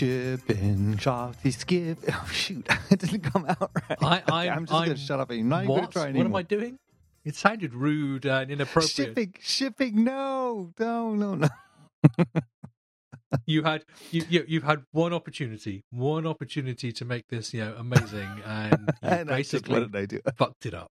Shipping, Scotty skip. Oh shoot, it didn't come out right. I, I, I'm just gonna shut up. I'm not gonna What? try What am I doing? It sounded rude and inappropriate. Shipping, shipping. No, no, no, no. You had you, you you've had one opportunity, one opportunity to make this you know amazing, and you And I just, basically what did I do? fucked it up.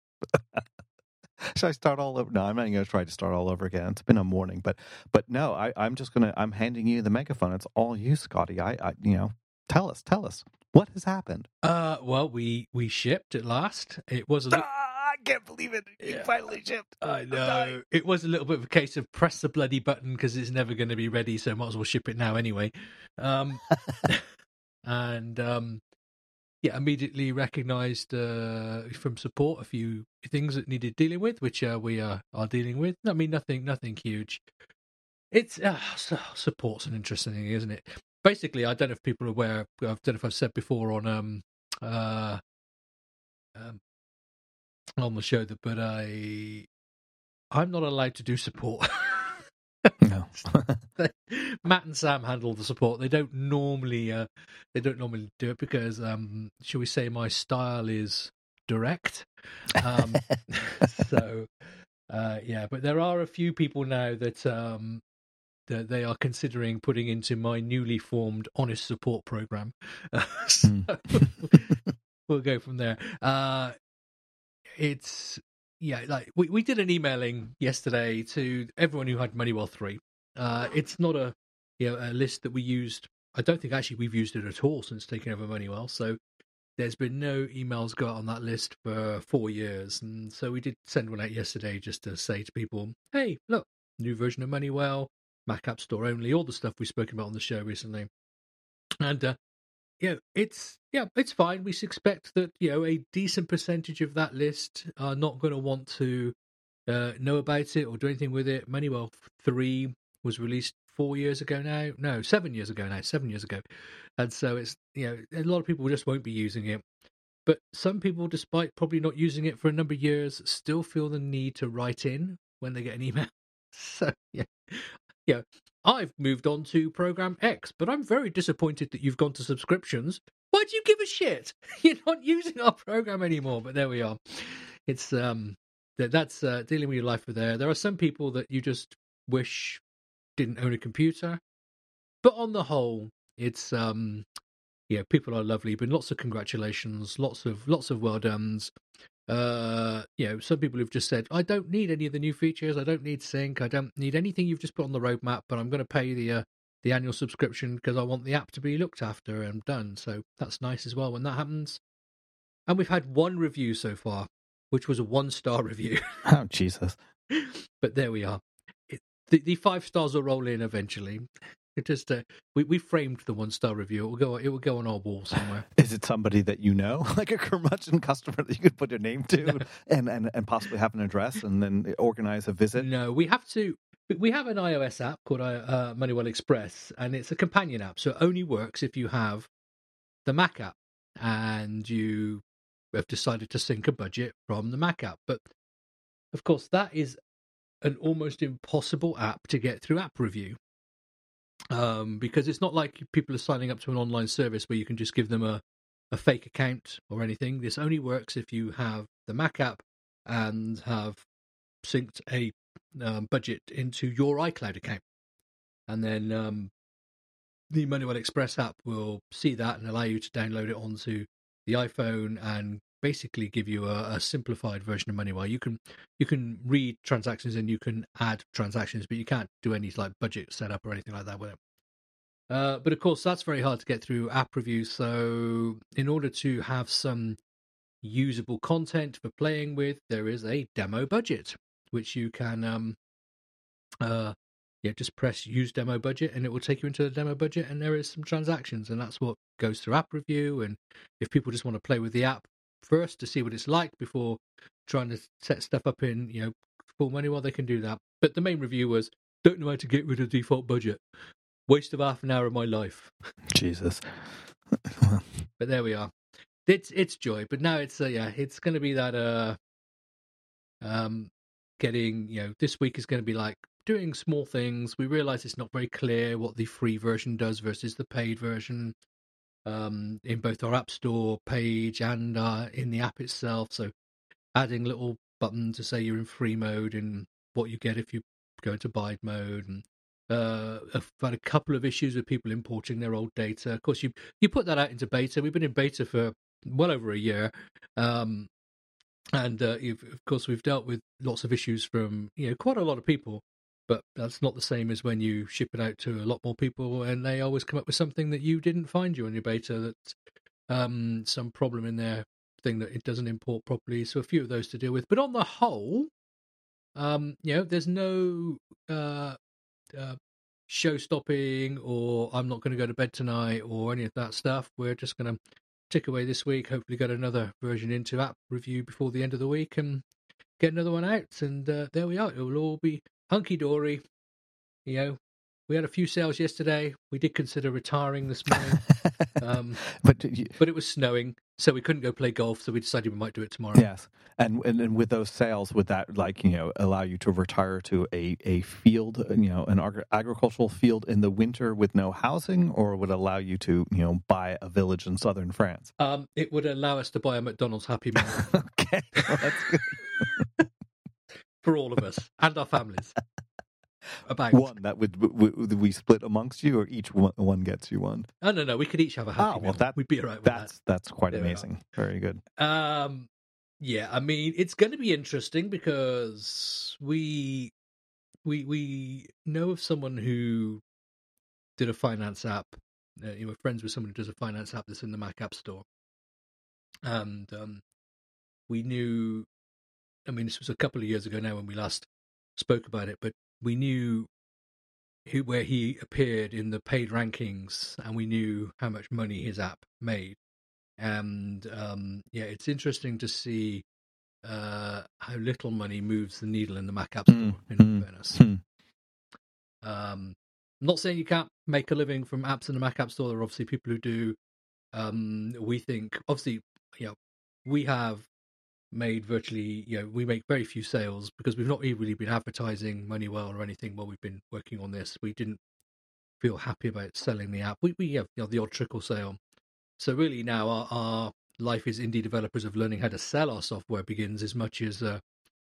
Should I start all over? No, I'm not going to try to start all over again. It's been a morning, but but no, I, I'm just gonna. I'm handing you the megaphone. It's all you, Scotty. I, I, you know, tell us, tell us what has happened. Uh, well, we we shipped at last. It was a little, Ah, I can't believe it. You Yeah. finally shipped. I know it was a little bit of a case of press the bloody button because it's never going to be ready, so might as well ship it now anyway. Um, and um, yeah, immediately recognised uh, from support a few things that needed dealing with, which uh, we are are dealing with. I mean, nothing nothing huge. It's uh, support's an interesting thing, isn't it? Basically, I don't know if people are aware. I don't know if I've said before on um uh um on the show that, but I I'm not allowed to do support. Matt and Sam handle the support. They don't normally uh, they don't normally do it because um shall we say my style is direct. Um so uh yeah, but there are a few people now that um that they are considering putting into my newly formed honest support program. so we'll go from there. Uh it's yeah, like we, we did an emailing yesterday to everyone who had Moneywell three. Uh, it's not a you know a list that we used. I don't think actually we've used it at all since taking over Moneywell. So there's been no emails go out on that list for four years, and so we did send one out yesterday just to say to people, hey, look, new version of Moneywell, Mac App Store only, all the stuff we've spoken about on the show recently, and uh, yeah, it's yeah, it's fine. We expect that you know a decent percentage of that list are not going to want to uh, know about it or do anything with it. Moneywell three was released four years ago now. No, seven years ago now. Seven years ago, and so it's you know a lot of people just won't be using it. But some people, despite probably not using it for a number of years, still feel the need to write in when they get an email. So yeah, yeah. I've moved on to program X, but I'm very disappointed that you've gone to subscriptions. Why do you give a shit? You're not using our program anymore. But there we are. It's um that that's uh, dealing with your life there. There are some people that you just wish didn't own a computer, but on the whole, it's um yeah, people are lovely. But lots of congratulations, lots of lots of well done's. Uh, you know, some people have just said, I don't need any of the new features. I don't need sync. I don't need anything you've just put on the roadmap. But I'm going to pay the uh, the annual subscription because I want the app to be looked after and done. So that's nice as well when that happens. And we've had one review so far, which was a one star review. Oh Jesus. but there we are. The, the five stars will roll in eventually. It just uh, we we framed the one star review. It will go. It will go on our wall somewhere. Is it somebody that you know, like a curmudgeon customer that you could put your name to, and, and and possibly have an address, and then organize a visit? No, we have to. we- We have an iOS app called uh, uh, Moneywell Express, and it's a companion app, so it only works if you have the Mac app and you have decided to sync a budget from the Mac app. But of course, that is an almost impossible app to get through App Review um, because it's not like people are signing up to an online service where you can just give them a, a fake account or anything. This only works if you have the Mac app and have synced a um, budget into your iCloud account. And then um, the Moneywell Express app will see that and allow you to download it onto the iPhone and basically give you a, a simplified version of Moneywell. You can you can read transactions and you can add transactions, but you can't do any like budget setup or anything like that with it. Uh, but of course, that's very hard to get through app reviews. So, in order to have some usable content for playing with, there is a demo budget, which you can um, uh, yeah, just press use demo budget and it will take you into the demo budget and there is some transactions and that's what goes through app review and if people just want to play with the app first to see what it's like before trying to set stuff up in you know full Moneywell they can do that. But the main review was don't know how to get rid of default budget. Waste of half an hour of my life. Jesus. but there we are. It's it's joy but now it's uh, yeah it's going to be that uh um getting you know this week is going to be like doing small things. We realize it's not very clear what the free version does versus the paid version um, in both our App Store page and uh, in the app itself. So adding little button to say you're in free mode and what you get if you go into buy mode and uh, I've had a couple of issues with people importing their old data. Of course, you you put that out into beta. We've been in beta for well over a year, um, and uh, of course we've dealt with lots of issues from you know quite a lot of people. But that's not the same as when you ship it out to a lot more people, and they always come up with something that you didn't find you on your beta. That um, some problem in their thing that it doesn't import properly. So a few of those to deal with. But on the whole, um, you know, there's no uh, uh, show stopping or I'm not going to go to bed tonight or any of that stuff. We're just going to tick away this week, hopefully get another version into app review before the end of the week and get another one out. And uh, there we are. It will all be hunky dory. You know, we had a few sales yesterday. We did consider retiring this morning, um, but you, but it was snowing, so we couldn't go play golf. So we decided we might do it tomorrow. Yes, and, and and with those sales, would that like you know allow you to retire to a a field, you know, an agricultural field in the winter with no housing, or would it allow you to you know buy a village in southern France? Um, it would allow us to buy a McDonald's Happy Meal. okay, well, that's good for all of us and our families. About one that would, would, we split amongst you, or each one, one gets you one? No, no, no, we could each have a happy oh. Well, that, We'd be alright with that's, that. That's quite there amazing. Very good. Um, yeah, I mean, it's going to be interesting because we we we know of someone who did a finance app. Uh, you know, friends with someone who does a finance app that's in the Mac App Store, and um, we knew. I mean, this was a couple of years ago now when we last spoke about it, but we knew who where he appeared in the paid rankings, and we knew how much money his app made. And um, yeah, it's interesting to see uh, how little money moves the needle in the Mac App Store. Mm, in mm, fairness, mm. um, I'm not saying you can't make a living from apps in the Mac App Store. There are obviously people who do. Um, we think, obviously, you know, we have made virtually, you know, we make very few sales because we've not really been advertising Moneywell or anything while we've been working on this. We didn't feel happy about selling the app. We we have you know, the odd trickle sale. So really now our, our life as indie developers of learning how to sell our software begins as much as uh,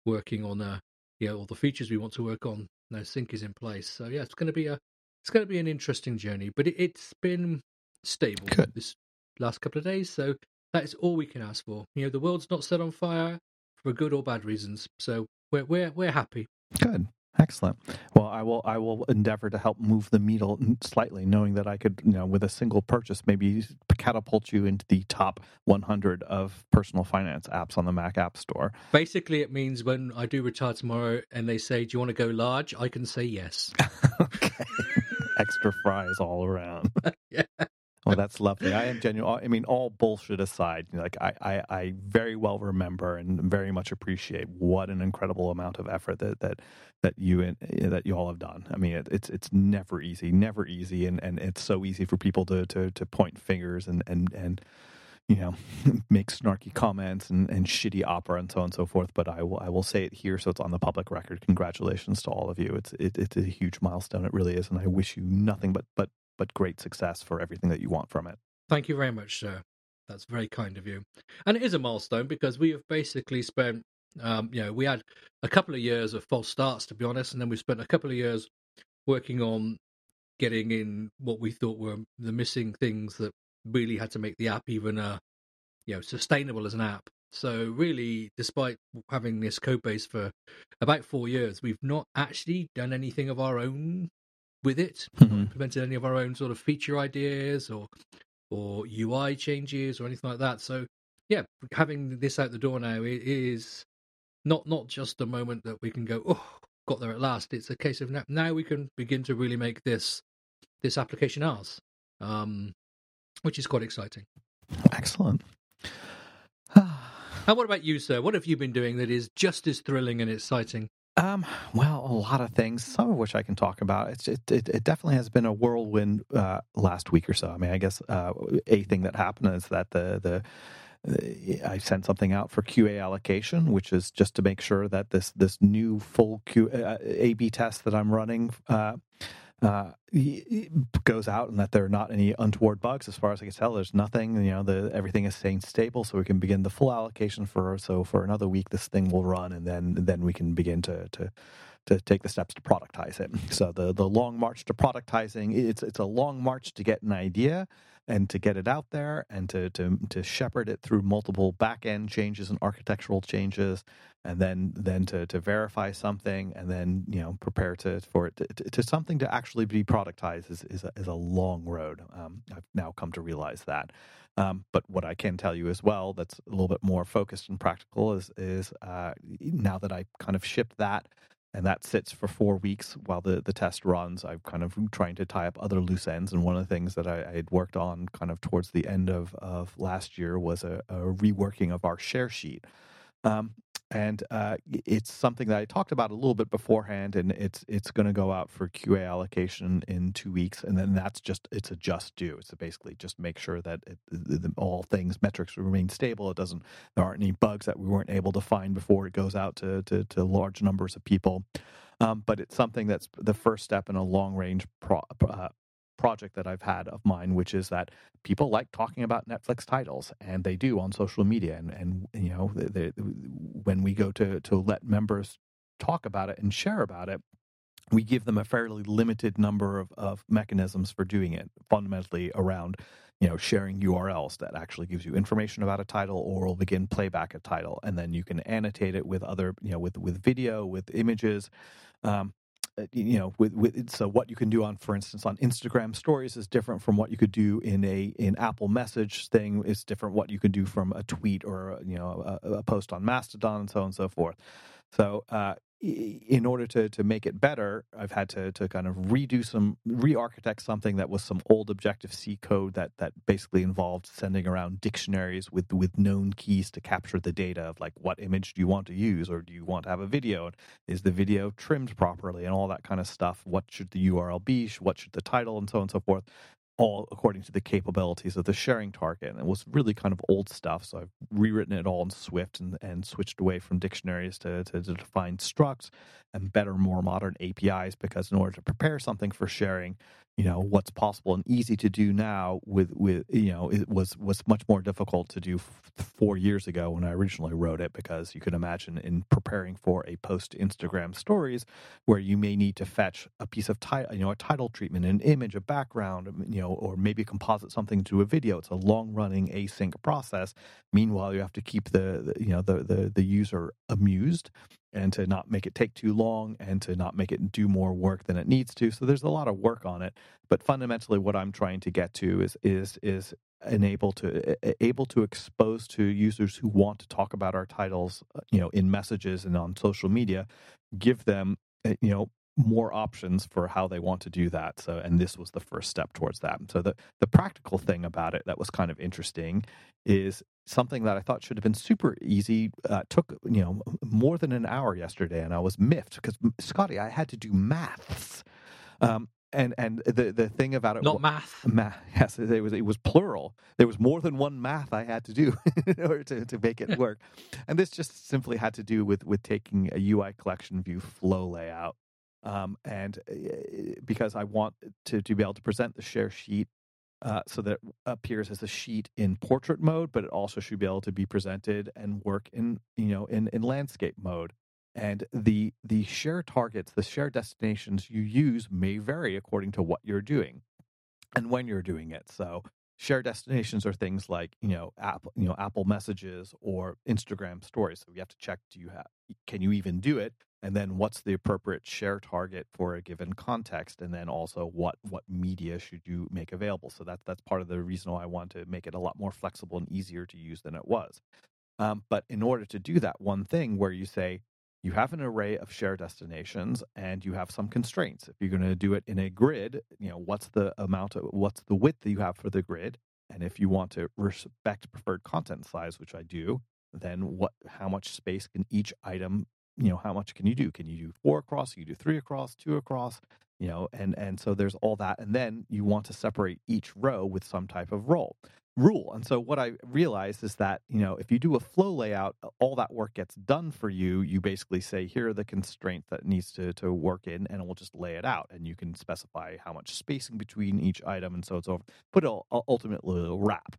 working on uh, you know all the features we want to work on. Now sync is in place. So yeah, it's going to be a it's going to be an interesting journey, but it, has been stable Good. this last couple of days. So that is all we can ask for. You know, the world's not set on fire for good or bad reasons. So we're we're we're happy. Good. Excellent. Well, I will. I will endeavor to help move the needle slightly, knowing that I could, you know, with a single purchase, maybe catapult you into the top 100 of personal finance apps on the Mac App Store. Basically, it means when I do retire tomorrow and they say, "Do you want to go large?" I can say yes. okay. Extra fries all around. yeah. Well, that's lovely. I am genuine. I mean, all bullshit aside, like I, I, I very well remember and very much appreciate what an incredible amount of effort that that that you and eh, that you all have done. I mean, it, it's it's never easy, never easy, and, and it's so easy for people to to, to point fingers and and and you know make snarky comments and, and shitty opera and so on and so forth. But I will I will say it here so it's on the public record. Congratulations to all of you. It's it, it's a huge milestone. It really is, and I wish you nothing but but but great success for everything that you want from it. Thank you very much, sir. That's very kind of you. And it is a milestone because we have basically spent, um, you know, we had a couple of years of false starts, to be honest, and then we spent a couple of years working on getting in what we thought were the missing things that really had to make the app even, uh, you know, sustainable as an app. So really, despite having this code base for about four years, we've not actually done anything of our own with it, mm-hmm. implemented any of our own sort of feature ideas or or UI changes or anything like that. So yeah, having this out the door now is not not just a moment that we can go, oh, got there at last. It's a case of now, now we can begin to really make this this application ours, um, which is quite exciting. Excellent. and what about you, sir? What have you been doing that is just as thrilling and exciting um, well, a lot of things, some of which I can talk about. It's, it, it, it definitely has been a whirlwind uh, last week or so. I mean, I guess uh, a thing that happened is that the the I sent something out for QA allocation, which is just to make sure that this this new full Q, uh, A/B test that I'm running uh, uh, goes out, and that there are not any untoward bugs. As far as I can tell, there's nothing. You know, the everything is staying stable, so we can begin the full allocation for. So for another week, this thing will run, and then then we can begin to to to take the steps to productize it. So the the long march to productizing it's it's a long march to get an idea and to get it out there and to to to shepherd it through multiple back end changes and architectural changes and then then to to verify something and then you know prepare to for it to, to something to actually be productized is is a, is a long road. Um, I've now come to realize that. Um, but what I can tell you as well, that's a little bit more focused and practical, is is uh, now that I kind of shipped that and that sits for four weeks while the, the test runs. I'm kind of trying to tie up other loose ends. And one of the things that I, I had worked on kind of towards the end of, of last year was a, a reworking of our share sheet. Um, and uh, it's something that I talked about a little bit beforehand, and it's it's going to go out for QA allocation in two weeks, and then that's just it's a just do. It's basically just make sure that it, the, all things metrics remain stable. It doesn't there aren't any bugs that we weren't able to find before it goes out to to, to large numbers of people. Um, but it's something that's the first step in a long range pro, uh, project that I've had of mine, which is that people like talking about Netflix titles, and they do on social media. And, and you know, they, they, when we go to to let members talk about it and share about it, we give them a fairly limited number of, of mechanisms for doing it. Fundamentally, around you know sharing URLs that actually gives you information about a title, or will begin playback a title, and then you can annotate it with other you know with with video, with images. Um, you know with, with so what you can do on for instance on instagram stories is different from what you could do in a in apple message thing is different what you could do from a tweet or you know a, a post on mastodon and so on and so forth. So uh, in order to to make it better, I've had to to kind of redo some re-architect something that was some old Objective C code that that basically involved sending around dictionaries with with known keys to capture the data of like what image do you want to use or do you want to have a video? Is the video trimmed properly and all that kind of stuff? What should the URL be? What should the title and so on and so forth? All according to the capabilities of the sharing target. And it was really kind of old stuff. So I've rewritten it all in Swift and, and switched away from dictionaries to, to, to define structs and better, more modern APIs because in order to prepare something for sharing, you know what's possible and easy to do now with with you know it was was much more difficult to do f- four years ago when I originally wrote it because you could imagine in preparing for a post Instagram stories where you may need to fetch a piece of title you know a title treatment an image a background um, you know or maybe composite something to a video. It's a long running async process. Meanwhile you have to keep the, the you know the, the the user amused and to not make it take too long and to not make it do more work than it needs to. So there's a lot of work on it, but fundamentally what I'm trying to get to is is is enable to able to expose to users who want to talk about our titles, uh, you know, in messages and on social media, give them uh, you know more options for how they want to do that. So, and this was the first step towards that. So, the the practical thing about it that was kind of interesting is something that I thought should have been super easy. Uh, took you know more than an hour yesterday, and I was miffed because Scotty, I had to do maths. Um, and and the the thing about it not math math yes it was it was plural there was more than one math i had to do in order to, to make it work and this just simply had to do with with taking a ui collection view flow layout um, and uh, because I want to, to be able to present the share sheet uh, so that it appears as a sheet in portrait mode, but it also should be able to be presented and work in you know in, in landscape mode. And the the share targets, the share destinations you use may vary according to what you're doing and when you're doing it. So share destinations are things like you know Apple you know Apple Messages or Instagram Stories. So we have to check: do you have can you even do it? and then what's the appropriate share target for a given context and then also what what media should you make available so that's that's part of the reason why i want to make it a lot more flexible and easier to use than it was um, but in order to do that one thing where you say you have an array of share destinations and you have some constraints. If you're going to do it in a grid you know what's the amount of what's the width that you have for the grid? And if you want to respect preferred content size which i do then what how much space can each item you know how much can you do? Can you do four across? Can you do three across? Two across? You know and and so there's all that. And then you want to separate each row with some type of role rule. And so what I realized is that, you know, if you do a flow layout, all that work gets done for you. You basically say, here are the constraints that needs to, to work in, and we'll just lay it out. And you can specify how much spacing between each item and so it's over. But it'll ultimately wrap.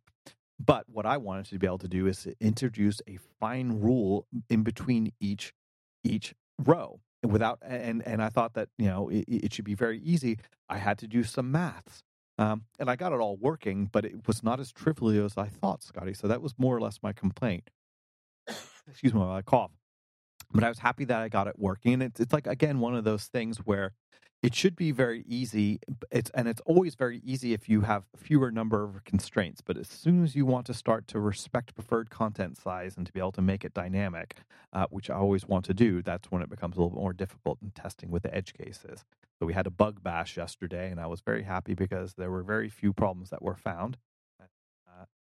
But what I wanted to be able to do is to introduce a fine rule in between each each row without and and I thought that you know it, it should be very easy. I had to do some maths. Um, and I got it all working, but it was not as trivial as I thought, Scotty. So that was more or less my complaint. Excuse me my cough. But I was happy that I got it working. And it's, it's like, again, one of those things where it should be very easy. It's and it's always very easy if you have fewer number of constraints. But as soon as you want to start to respect preferred content size and to be able to make it dynamic, uh, which I always want to do, that's when it becomes a little bit more difficult in testing with the edge cases. So we had a bug bash yesterday, and I was very happy because there were very few problems that were found.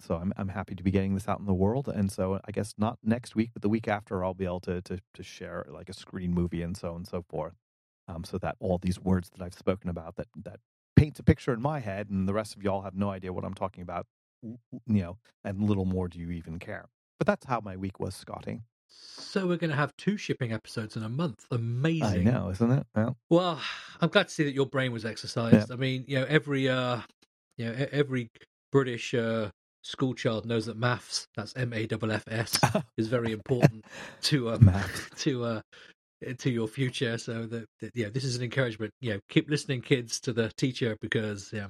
So I'm I'm happy to be getting this out in the world, and so I guess not next week, but the week after, I'll be able to to, to share like a screen movie and so on and so forth um, so that all these words that I've spoken about that that paints a picture in my head, and the rest of y'all have no idea what I'm talking about, you know, and little more do you even care. But that's how my week was, Scotty. So we're going to have two shipping episodes in a month. Amazing. I know, isn't it? Well, well I'm glad to see that your brain was exercised. Yeah. I mean, you know, every uh, you know, every British uh, school child knows that maths, that's M A F F S, is very important to um, to uh, to your future. So that, that, yeah, this is an encouragement. You know, keep listening, kids, to the teacher because yeah.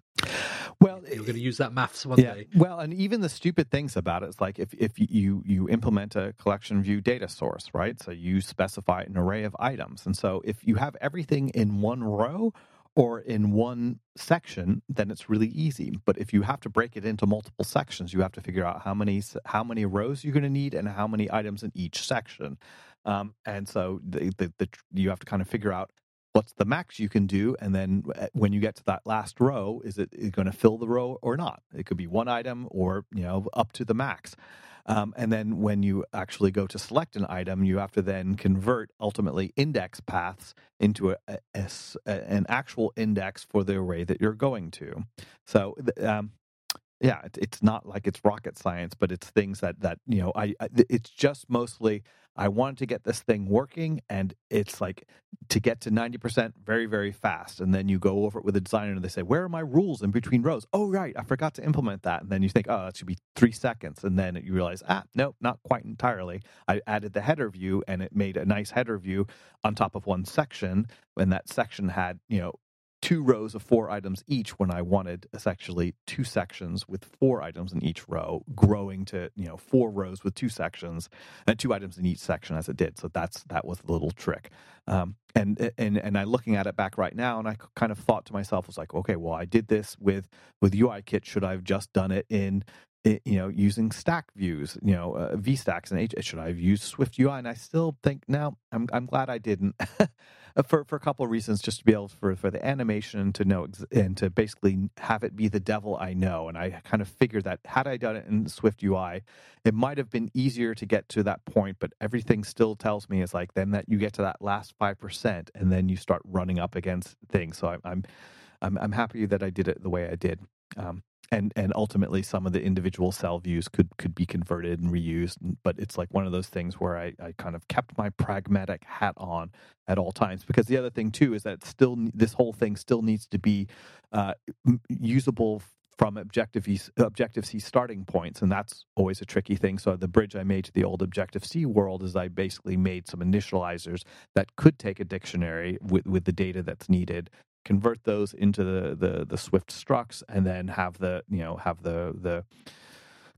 Well, you're going to use that maths one yeah. day. Well, and even the stupid things about it is like if if you you implement a collection view data source, right? So you specify an array of items, and so if you have everything in one row or in one section, then it's really easy. But if you have to break it into multiple sections, you have to figure out how many how many rows you're going to need and how many items in each section. Um, and so the, the, the, you have to kind of figure out what's the max you can do? And then uh, when you get to that last row is it going to fill the row or not? It could be one item or you know up to the max. Um, and then when you actually go to select an item you have to then convert ultimately index paths into a, a, a, an actual index for the array that you're going to. So um, yeah it's not like it's rocket science but it's things that that you know I, I it's just mostly I wanted to get this thing working, and it's like to get to 90% very, very fast. And then you go over it with a designer and they say, Where are my rules in between rows? Oh, right, I forgot to implement that. And then you think, Oh, that should be three seconds. And then you realize, Ah, no, not quite entirely. I added the header view and it made a nice header view on top of one section. And that section had, you know, two rows of four items each when I wanted essentially two sections with four items in each row, growing to you know four rows with two sections and two items in each section as it did. So that's that was the little trick. Um, and and and I looking at it back right now, and I kind of thought to myself, was like, okay, well, I did this with with UIKit. Should I have just done it in you know, using stack views, you know, uh, VStacks and H. Should I have used Swift UI? And I still think, now I'm I'm glad I didn't. for for a couple of reasons, just to be able for for the animation to know and to basically have it be the devil I know. And I kind of figured that had I done it in Swift UI, it might have been easier to get to that point. But everything still tells me is like then that you get to that last five percent, and then you start running up against things. So I'm I'm I'm, I'm happy that I did it the way I did. Um, and and ultimately some of the individual cell views could could be converted and reused but it's like one of those things where I, I kind of kept my pragmatic hat on at all times because the other thing too is that still this whole thing still needs to be uh, usable from Objective Objective C starting points, and that's always a tricky thing. So the bridge I made to the old Objective C world is I basically made some initializers that could take a dictionary with with the data that's needed, convert those into the, the the Swift structs, and then have the you know have the the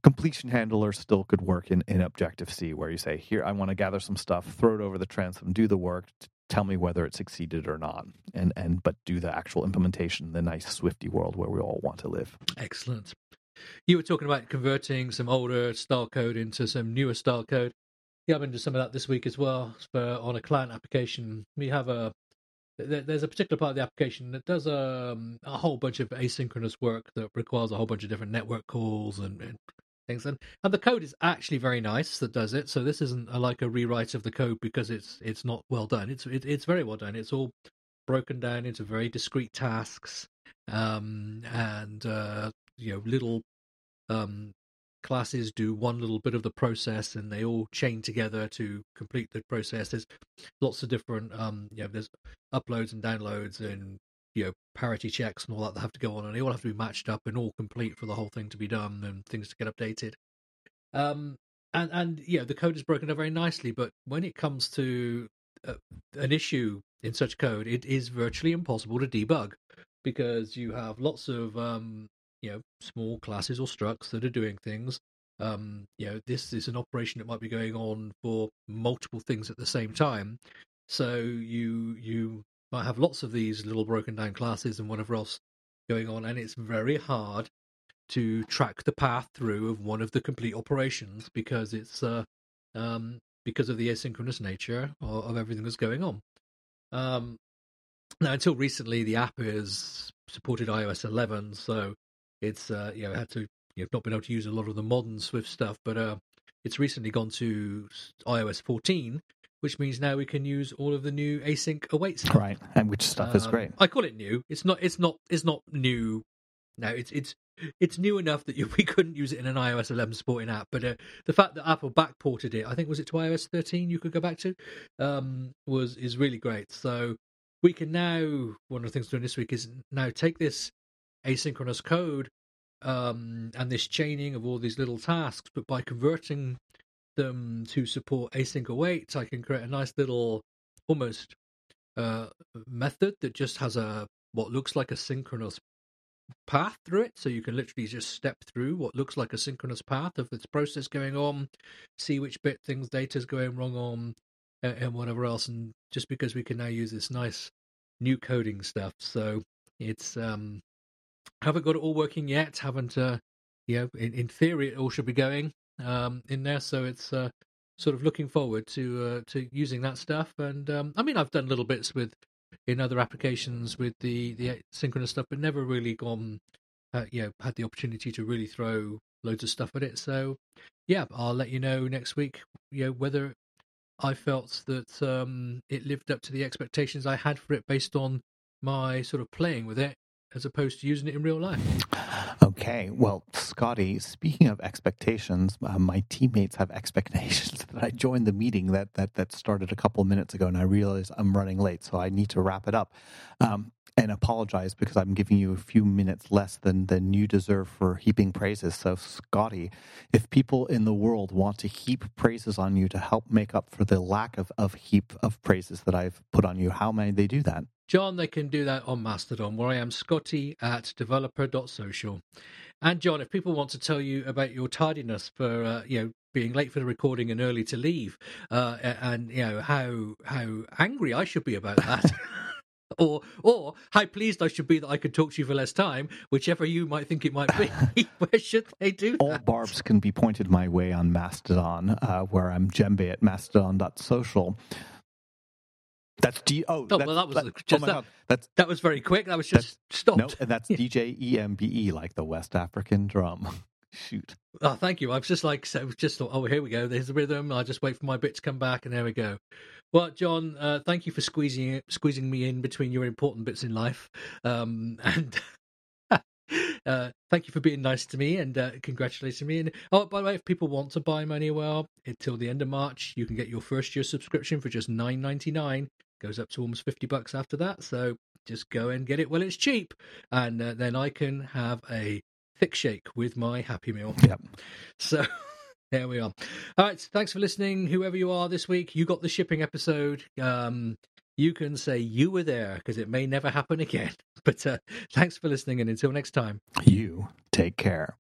completion handler still could work in, in Objective C, where you say, here, I want to gather some stuff, throw it over the transom, do the work, tell me whether it succeeded or not, and and but do the actual implementation, the nice Swifty world where we all want to live. Excellent. You were talking about converting some older style code into some newer style code. Yeah, I've been doing some of that this week as well. For on a client application, we have a there's a particular part of the application that does a, um, a whole bunch of asynchronous work that requires a whole bunch of different network calls and, and things. And, and the code is actually very nice that does it. So this isn't a, like a rewrite of the code because it's it's not well done. It's it, it's very well done. It's all broken down into very discrete tasks um, and uh, you know little um, classes do one little bit of the process and they all chain together to complete the process. There's lots of different, um, you know, there's uploads and downloads and you know parity checks and all that that have to go on, and they all have to be matched up and all complete for the whole thing to be done and things to get updated. Um, and and yeah, the code is broken up very nicely, but when it comes to uh, an issue in such code, it is virtually impossible to debug because you have lots of um, you know small classes or structs that are doing things. Um, you know, this is an operation that might be going on for multiple things at the same time. So you you might have lots of these little broken down classes and whatever else going on, and it's very hard to track the path through of one of the complete operations because it's uh, um, because of the asynchronous nature of, of everything that's going on. Um, now, until recently, the app is supported iOS 11, so it's uh, you know had to you know not been able to use a lot of the modern Swift stuff, but uh, it's recently gone to iOS 14, which means now we can use all of the new async await stuff. Right, and which stuff um, is great. I call it new. It's not. It's not. It's not new. No, it's it's it's new enough that you, we couldn't use it in an iOS 11 supporting app. But uh, the fact that Apple backported it, I think was it to iOS 13, you could go back to, um, was is really great. So we can now one of the things we're doing this week is now take this asynchronous code um, and this chaining of all these little tasks, but by converting them to support async await, I can create a nice little almost uh, method that just has a what looks like a synchronous path through it. So you can literally just step through what looks like a synchronous path of this process going on, see which bit things data is going wrong on, and, and whatever else. And just because we can now use this nice new coding stuff, so it's um haven't got it all working yet. Haven't uh you know in, in theory it all should be going um in there. So it's uh sort of looking forward to uh, to using that stuff. And um, I mean, I've done little bits with in other applications with the the synchronous stuff, but never really gone, uh, you know, had the opportunity to really throw loads of stuff at it. So, yeah, I'll let you know next week, you know, whether I felt that um, it lived up to the expectations I had for it based on my sort of playing with it as opposed to using it in real life. Okay, well, Scotty, speaking of expectations, uh, my teammates have expectations that I joined the meeting that, that that started a couple minutes ago, and I realize I'm running late, so I need to wrap it up. Um, and apologize because I'm giving you a few minutes less than than you deserve for heaping praises. So, Scotty, if people in the world want to heap praises on you to help make up for the lack of, of heap of praises that I've put on you, how may they do that? John, they can do that on Mastodon, where I am Scotty at developer.social. And John, if people want to tell you about your tardiness for uh, you know being late for the recording and early to leave, uh, and you know how how angry I should be about that. or or how pleased I should be that I could talk to you for less time, whichever you might think it might be. Where should they do that? All barbs can be pointed my way on Mastodon, uh, where I'm Djembe at mastodon.social. That's D. Oh, oh well, that was that, just oh that. That's that was very quick. That was just stopped. No, and that's D J E M B E, like the West African drum. Shoot. Oh, thank you. I was just like, so just thought, oh, here we go. There's the rhythm. I just wait for my bit to come back, and there we go. Well, John, uh, thank you for squeezing squeezing me in between your important bits in life, um, and uh, thank you for being nice to me and uh, congratulating me. And oh, by the way, if people want to buy Moneywell until the end of March, you can get your first year subscription for just nine ninety nine goes up to almost 50 bucks after that. So just go and get it while it's cheap. And uh, then I can have a thick shake with my Happy Meal. Yep. So there we are. All right. Thanks for listening. Whoever you are this week, you got the shipping episode. Um, you can say you were there because it may never happen again. But uh, thanks for listening. And until next time, you take care.